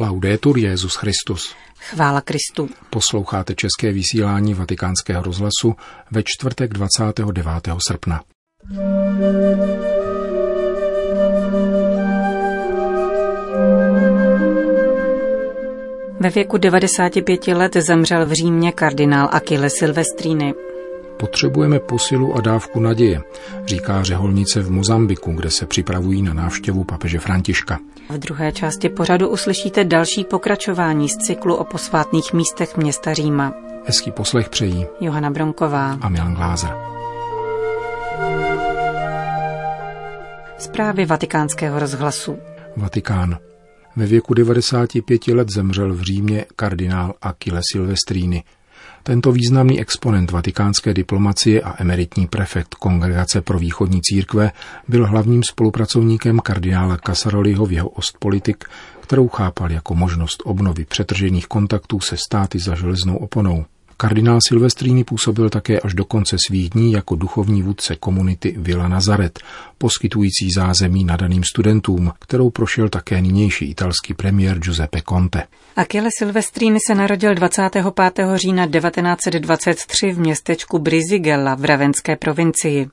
Laudetur Jezus Christus. Chvála Kristu. Posloucháte české vysílání Vatikánského rozhlasu ve čtvrtek 29. srpna. Ve věku 95 let zemřel v Římě kardinál Achille Silvestrini. Potřebujeme posilu a dávku naděje, říká řeholnice v Mozambiku, kde se připravují na návštěvu papeže Františka. V druhé části pořadu uslyšíte další pokračování z cyklu o posvátných místech města Říma. Hezký poslech přejí Johana Bronková a Milan Glázer. Zprávy vatikánského rozhlasu. Vatikán. Ve věku 95 let zemřel v Římě kardinál Achille Silvestrini. Tento významný exponent vatikánské diplomacie a emeritní prefekt Kongregace pro východní církve byl hlavním spolupracovníkem kardinála Casaroliho v jeho ostpolitik, kterou chápal jako možnost obnovy přetržených kontaktů se státy za železnou oponou. Kardinál Silvestrini působil také až do konce svých dní jako duchovní vůdce komunity Villa Nazaret, poskytující zázemí nadaným studentům, kterou prošel také nynější italský premiér Giuseppe Conte. Achille Silvestrini se narodil 25. října 1923 v městečku Brizigella v Ravenské provincii.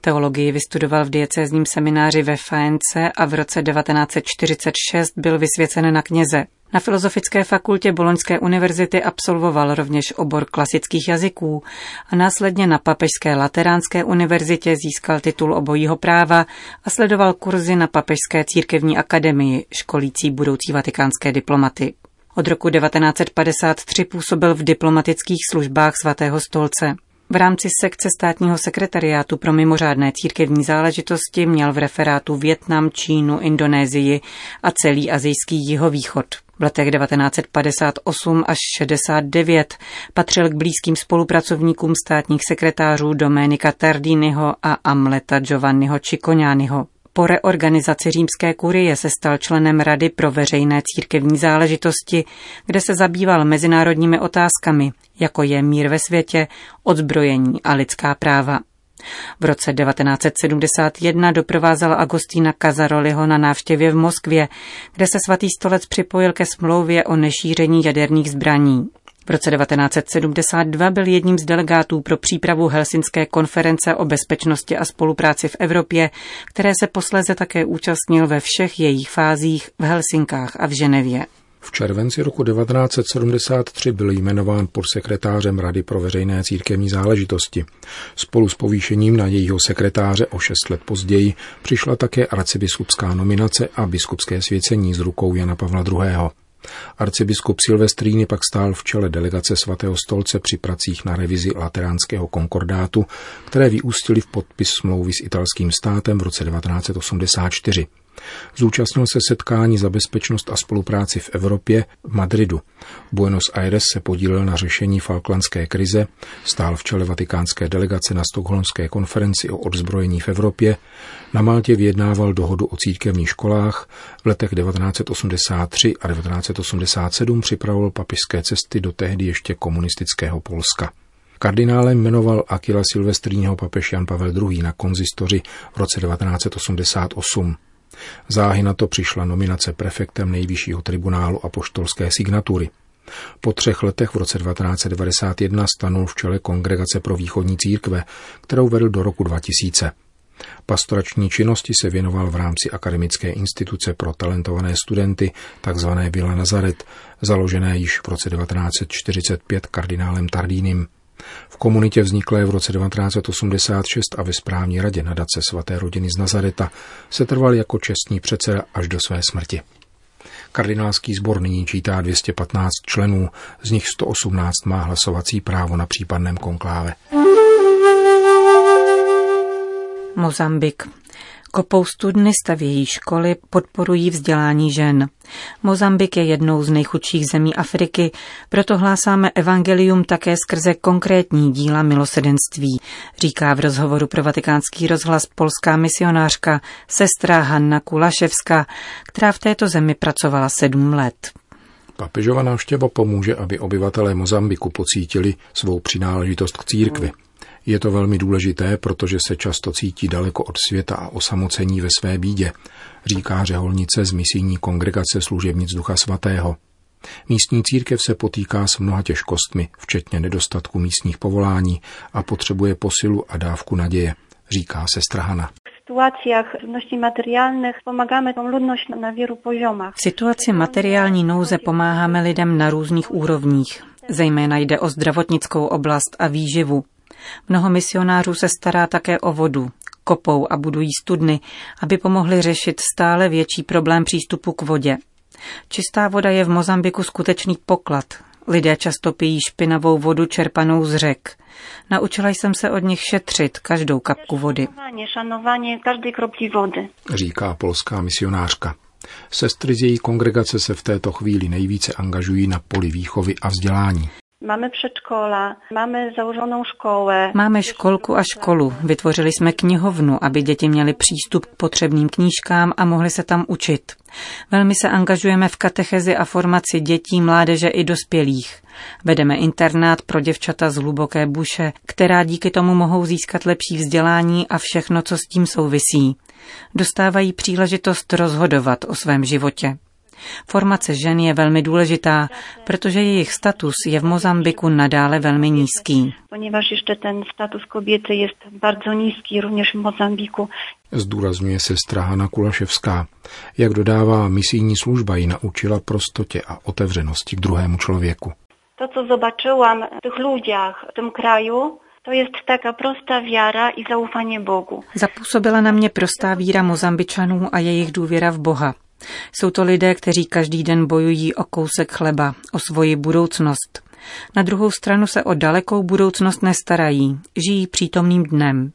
Teologii vystudoval v diecézním semináři ve Faence a v roce 1946 byl vysvěcen na kněze. Na Filozofické fakultě Boloňské univerzity absolvoval rovněž obor klasických jazyků a následně na Papežské lateránské univerzitě získal titul obojího práva a sledoval kurzy na Papežské církevní akademii, školící budoucí vatikánské diplomaty. Od roku 1953 působil v diplomatických službách svatého stolce. V rámci sekce státního sekretariátu pro mimořádné církevní záležitosti měl v referátu Větnam, Čínu, Indonésii a celý azijský jihovýchod. V letech 1958 až 69 patřil k blízkým spolupracovníkům státních sekretářů Domenica Tardiniho a Amleta Giovanniho Cicconianiho. Po reorganizaci římské kurie se stal členem Rady pro veřejné církevní záležitosti, kde se zabýval mezinárodními otázkami, jako je mír ve světě, odzbrojení a lidská práva. V roce 1971 doprovázel Agostína Kazaroliho na návštěvě v Moskvě, kde se svatý stolec připojil ke smlouvě o nešíření jaderných zbraní. V roce 1972 byl jedním z delegátů pro přípravu Helsinské konference o bezpečnosti a spolupráci v Evropě, které se posléze také účastnil ve všech jejich fázích v Helsinkách a v Ženevě. V červenci roku 1973 byl jmenován podsekretářem Rady pro veřejné církevní záležitosti. Spolu s povýšením na jejího sekretáře o šest let později přišla také arcibiskupská nominace a biskupské svěcení z rukou Jana Pavla II. Arcibiskup Silvestrini pak stál v čele delegace svatého stolce při pracích na revizi lateránského konkordátu, které vyústily v podpis smlouvy s italským státem v roce 1984. Zúčastnil se setkání za bezpečnost a spolupráci v Evropě v Madridu. Buenos Aires se podílel na řešení falklandské krize, stál v čele vatikánské delegace na stokholmské konferenci o odzbrojení v Evropě, na Maltě vyjednával dohodu o církevních školách, v letech 1983 a 1987 připravoval papižské cesty do tehdy ještě komunistického Polska. Kardinálem jmenoval Akila Silvestríního papež Jan Pavel II. na konzistoři v roce 1988. Záhy na to přišla nominace prefektem nejvyššího tribunálu a poštolské signatury. Po třech letech v roce 1991 stanul v čele Kongregace pro východní církve, kterou vedl do roku 2000. Pastorační činnosti se věnoval v rámci Akademické instituce pro talentované studenty, takzvané Villa Nazaret, založené již v roce 1945 kardinálem Tardínem. V komunitě vzniklé v roce 1986 a ve správní radě nadace svaté rodiny z Nazareta se trval jako čestný předseda až do své smrti. Kardinálský sbor nyní čítá 215 členů, z nich 118 má hlasovací právo na případném konkláve. Mozambik. Kopou studny stavějí školy, podporují vzdělání žen. Mozambik je jednou z nejchudších zemí Afriky, proto hlásáme evangelium také skrze konkrétní díla milosedenství, říká v rozhovoru pro vatikánský rozhlas polská misionářka sestra Hanna Kulaševská, která v této zemi pracovala sedm let. Papežova návštěva pomůže, aby obyvatelé Mozambiku pocítili svou přináležitost k církvi. Je to velmi důležité, protože se často cítí daleko od světa a osamocení ve své bídě, říká řeholnice z misijní kongregace služebnic Ducha Svatého. Místní církev se potýká s mnoha těžkostmi, včetně nedostatku místních povolání a potřebuje posilu a dávku naděje, říká se Strahana. V situaci materiální nouze pomáháme lidem na různých úrovních. Zejména jde o zdravotnickou oblast a výživu. Mnoho misionářů se stará také o vodu. Kopou a budují studny, aby pomohli řešit stále větší problém přístupu k vodě. Čistá voda je v Mozambiku skutečný poklad. Lidé často pijí špinavou vodu čerpanou z řek. Naučila jsem se od nich šetřit každou kapku vody. Říká polská misionářka. Sestry z její kongregace se v této chvíli nejvíce angažují na poli výchovy a vzdělání. Máme předškola, máme založenou školu. Máme školku a školu. Vytvořili jsme knihovnu, aby děti měly přístup k potřebným knížkám a mohly se tam učit. Velmi se angažujeme v katechezi a formaci dětí, mládeže i dospělých. Vedeme internát pro děvčata z hluboké buše, která díky tomu mohou získat lepší vzdělání a všechno, co s tím souvisí. Dostávají příležitost rozhodovat o svém životě. Formace žen je velmi důležitá, protože jejich status je v Mozambiku nadále velmi nízký. Ponieważ ještě ten status kobiety je bardzo nízký rovněž v Mozambiku. Zdůrazňuje sestra Hana Kulaševská. Jak dodává, misijní služba ji naučila prostotě a otevřenosti k druhému člověku. To, co zobaczyłam v těch lidях v tom kraju, to je taká prostá víra i zaufání Bogu. Zapůsobila na mě prostá víra Mozambičanů a jejich důvěra v Boha. Jsou to lidé, kteří každý den bojují o kousek chleba, o svoji budoucnost. Na druhou stranu se o dalekou budoucnost nestarají, žijí přítomným dnem.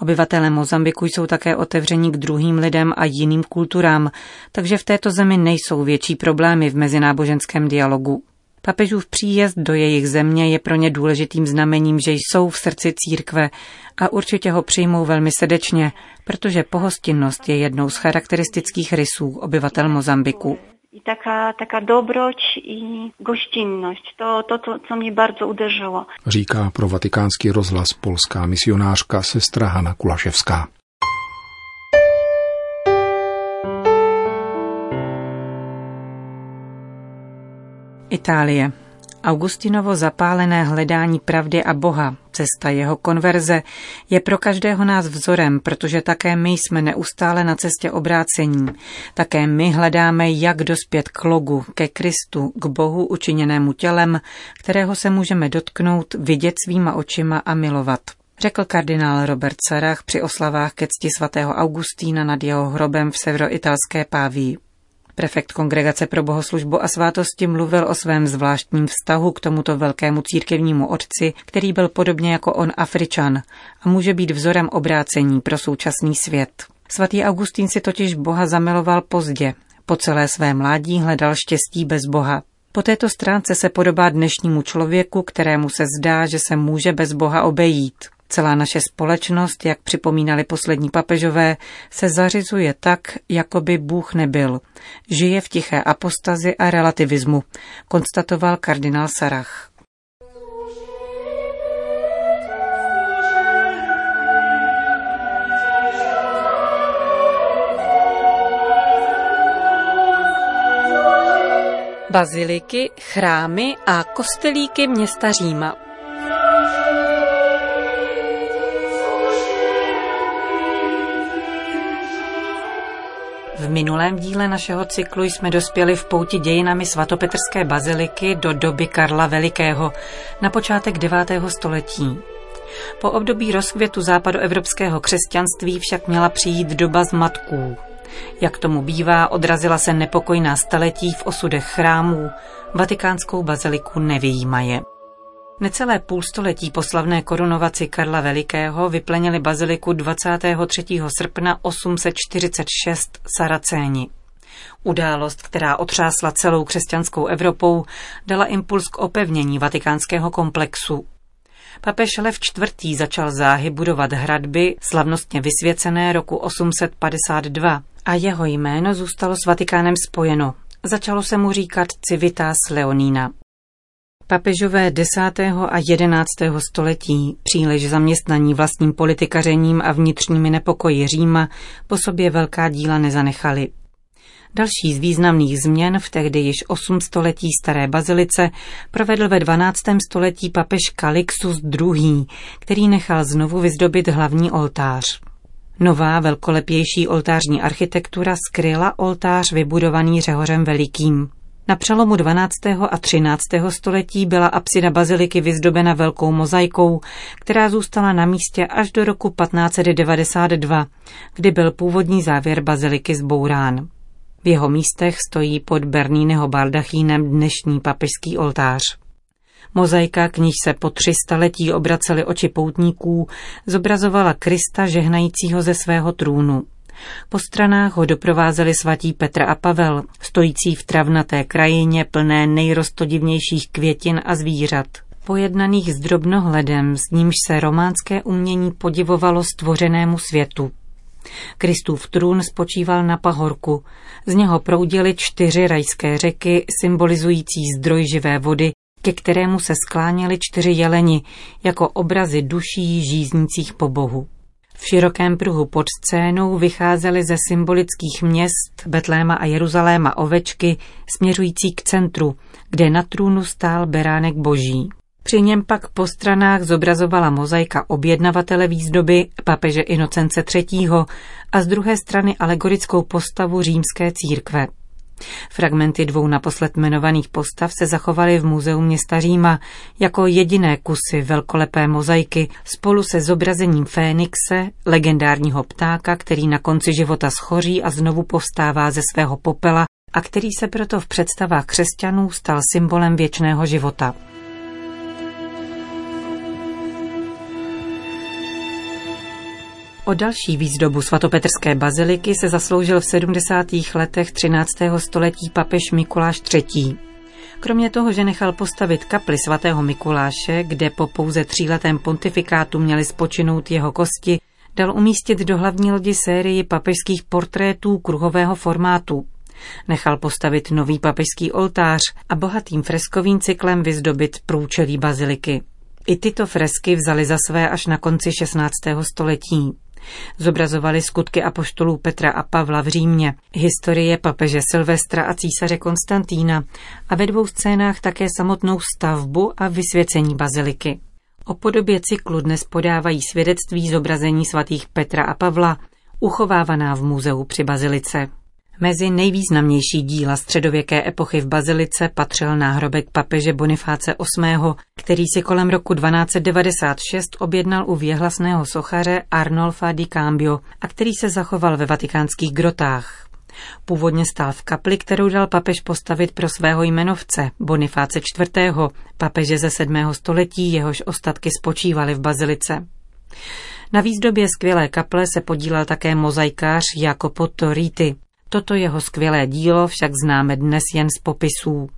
Obyvatelé Mozambiku jsou také otevření k druhým lidem a jiným kulturám, takže v této zemi nejsou větší problémy v mezináboženském dialogu. Papežův příjezd do jejich země je pro ně důležitým znamením, že jsou v srdci církve a určitě ho přijmou velmi srdečně, protože pohostinnost je jednou z charakteristických rysů obyvatel Mozambiku. I taká, taká dobroć i gościnność. To, to, to, co mě bardzo uderzyło. Říká pro vatikánský rozhlas polská misionářka sestra Hana Kulaševská. Itálie. Augustinovo zapálené hledání pravdy a Boha, cesta jeho konverze, je pro každého nás vzorem, protože také my jsme neustále na cestě obrácení. Také my hledáme, jak dospět k logu, ke Kristu, k Bohu učiněnému tělem, kterého se můžeme dotknout, vidět svýma očima a milovat řekl kardinál Robert Sarach při oslavách ke cti svatého Augustína nad jeho hrobem v severoitalské Pávii. Prefekt Kongregace pro bohoslužbu a svátosti mluvil o svém zvláštním vztahu k tomuto velkému církevnímu otci, který byl podobně jako on Afričan a může být vzorem obrácení pro současný svět. Svatý Augustín si totiž Boha zamiloval pozdě. Po celé své mládí hledal štěstí bez Boha. Po této stránce se podobá dnešnímu člověku, kterému se zdá, že se může bez Boha obejít. Celá naše společnost, jak připomínali poslední papežové, se zařizuje tak, jako by Bůh nebyl. Žije v tiché apostazi a relativismu, konstatoval kardinál Sarach. baziliky, chrámy a kostelíky města Říma. V minulém díle našeho cyklu jsme dospěli v pouti dějinami svatopetrské baziliky do doby Karla Velikého na počátek 9. století. Po období rozkvětu západoevropského křesťanství však měla přijít doba zmatků. Jak tomu bývá, odrazila se nepokojná staletí v osudech chrámů, vatikánskou baziliku nevyjímaje. Necelé půlstoletí po slavné korunovaci Karla Velikého vyplenili baziliku 23. srpna 846 Saracéni. Událost, která otřásla celou křesťanskou Evropou, dala impuls k opevnění vatikánského komplexu. Papež Lev IV. začal záhy budovat hradby, slavnostně vysvěcené roku 852 a jeho jméno zůstalo s Vatikánem spojeno. Začalo se mu říkat Civitas Leonina. Papežové 10. a 11. století, příliš zaměstnaní vlastním politikařením a vnitřními nepokoji Říma, po sobě velká díla nezanechali. Další z významných změn v tehdy již 8 století staré bazilice provedl ve 12. století papež Calixus II., který nechal znovu vyzdobit hlavní oltář. Nová velkolepější oltářní architektura skryla oltář vybudovaný Řehořem Velikým. Na přelomu 12. a 13. století byla apsida baziliky vyzdobena velkou mozaikou, která zůstala na místě až do roku 1592, kdy byl původní závěr baziliky zbourán. V jeho místech stojí pod Berníného baldachínem dnešní papežský oltář. Mozaika, k níž se po tři staletí obracely oči poutníků, zobrazovala Krista žehnajícího ze svého trůnu. Po stranách ho doprovázeli svatí Petr a Pavel, stojící v travnaté krajině plné nejrostodivnějších květin a zvířat. Pojednaných s drobnohledem, s nímž se románské umění podivovalo stvořenému světu. Kristův trůn spočíval na pahorku, z něho proudily čtyři rajské řeky symbolizující zdroj živé vody, ke kterému se skláněly čtyři jeleni, jako obrazy duší žíznících po Bohu. V širokém pruhu pod scénou vycházely ze symbolických měst Betléma a Jeruzaléma ovečky směřující k centru, kde na trůnu stál beránek boží. Při něm pak po stranách zobrazovala mozaika objednavatele výzdoby papeže Inocence III. a z druhé strany alegorickou postavu římské církve. Fragmenty dvou naposled jmenovaných postav se zachovaly v muzeu města Říma jako jediné kusy velkolepé mozaiky spolu se zobrazením Fénixe, legendárního ptáka, který na konci života schoří a znovu povstává ze svého popela a který se proto v představách křesťanů stal symbolem věčného života. O další výzdobu svatopetrské baziliky se zasloužil v 70. letech 13. století papež Mikuláš III. Kromě toho, že nechal postavit kapli svatého Mikuláše, kde po pouze tříletém pontifikátu měli spočinout jeho kosti, dal umístit do hlavní lodi sérii papežských portrétů kruhového formátu. Nechal postavit nový papežský oltář a bohatým freskovým cyklem vyzdobit průčelí baziliky. I tyto fresky vzali za své až na konci 16. století. Zobrazovali skutky apoštolů Petra a Pavla v Římě, historie papeže Silvestra a císaře Konstantína a ve dvou scénách také samotnou stavbu a vysvěcení baziliky. O podobě cyklu dnes podávají svědectví zobrazení svatých Petra a Pavla, uchovávaná v muzeu při bazilice. Mezi nejvýznamnější díla středověké epochy v Bazilice patřil náhrobek papeže Bonifáce VIII., který si kolem roku 1296 objednal u věhlasného sochaře Arnolfa di Cambio a který se zachoval ve vatikánských grotách. Původně stál v kapli, kterou dal papež postavit pro svého jmenovce, Bonifáce IV., papeže ze 7. století, jehož ostatky spočívaly v bazilice. Na výzdobě skvělé kaple se podílel také mozaikář Jacopo Toriti. Toto jeho skvělé dílo však známe dnes jen z popisů.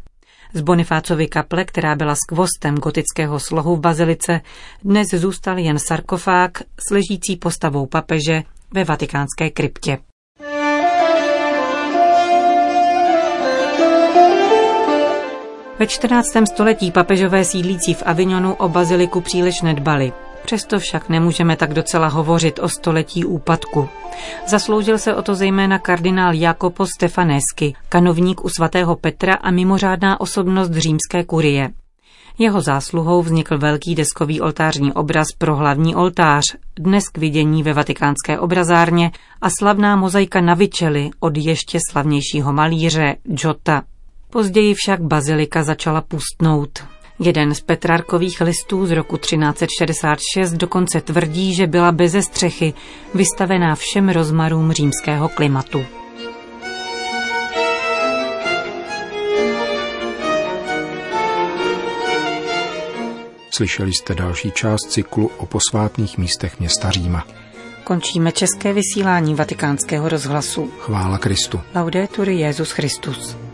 Z Bonifácovy kaple, která byla skvostem gotického slohu v bazilice, dnes zůstal jen sarkofág s ležící postavou papeže ve vatikánské kryptě. Ve 14. století papežové sídlící v Avignonu o baziliku příliš nedbali. Přesto však nemůžeme tak docela hovořit o století úpadku. Zasloužil se o to zejména kardinál Jakopo Stefanesky, kanovník u svatého Petra a mimořádná osobnost římské kurie. Jeho zásluhou vznikl velký deskový oltářní obraz pro hlavní oltář, dnes k vidění ve vatikánské obrazárně a slavná mozaika na vyčeli od ještě slavnějšího malíře Giota. Později však bazilika začala pustnout. Jeden z Petrarkových listů z roku 1366 dokonce tvrdí, že byla beze střechy, vystavená všem rozmarům římského klimatu. Slyšeli jste další část cyklu o posvátných místech města Říma. Končíme české vysílání vatikánského rozhlasu. Chvála Kristu. Laudetur Jezus Christus.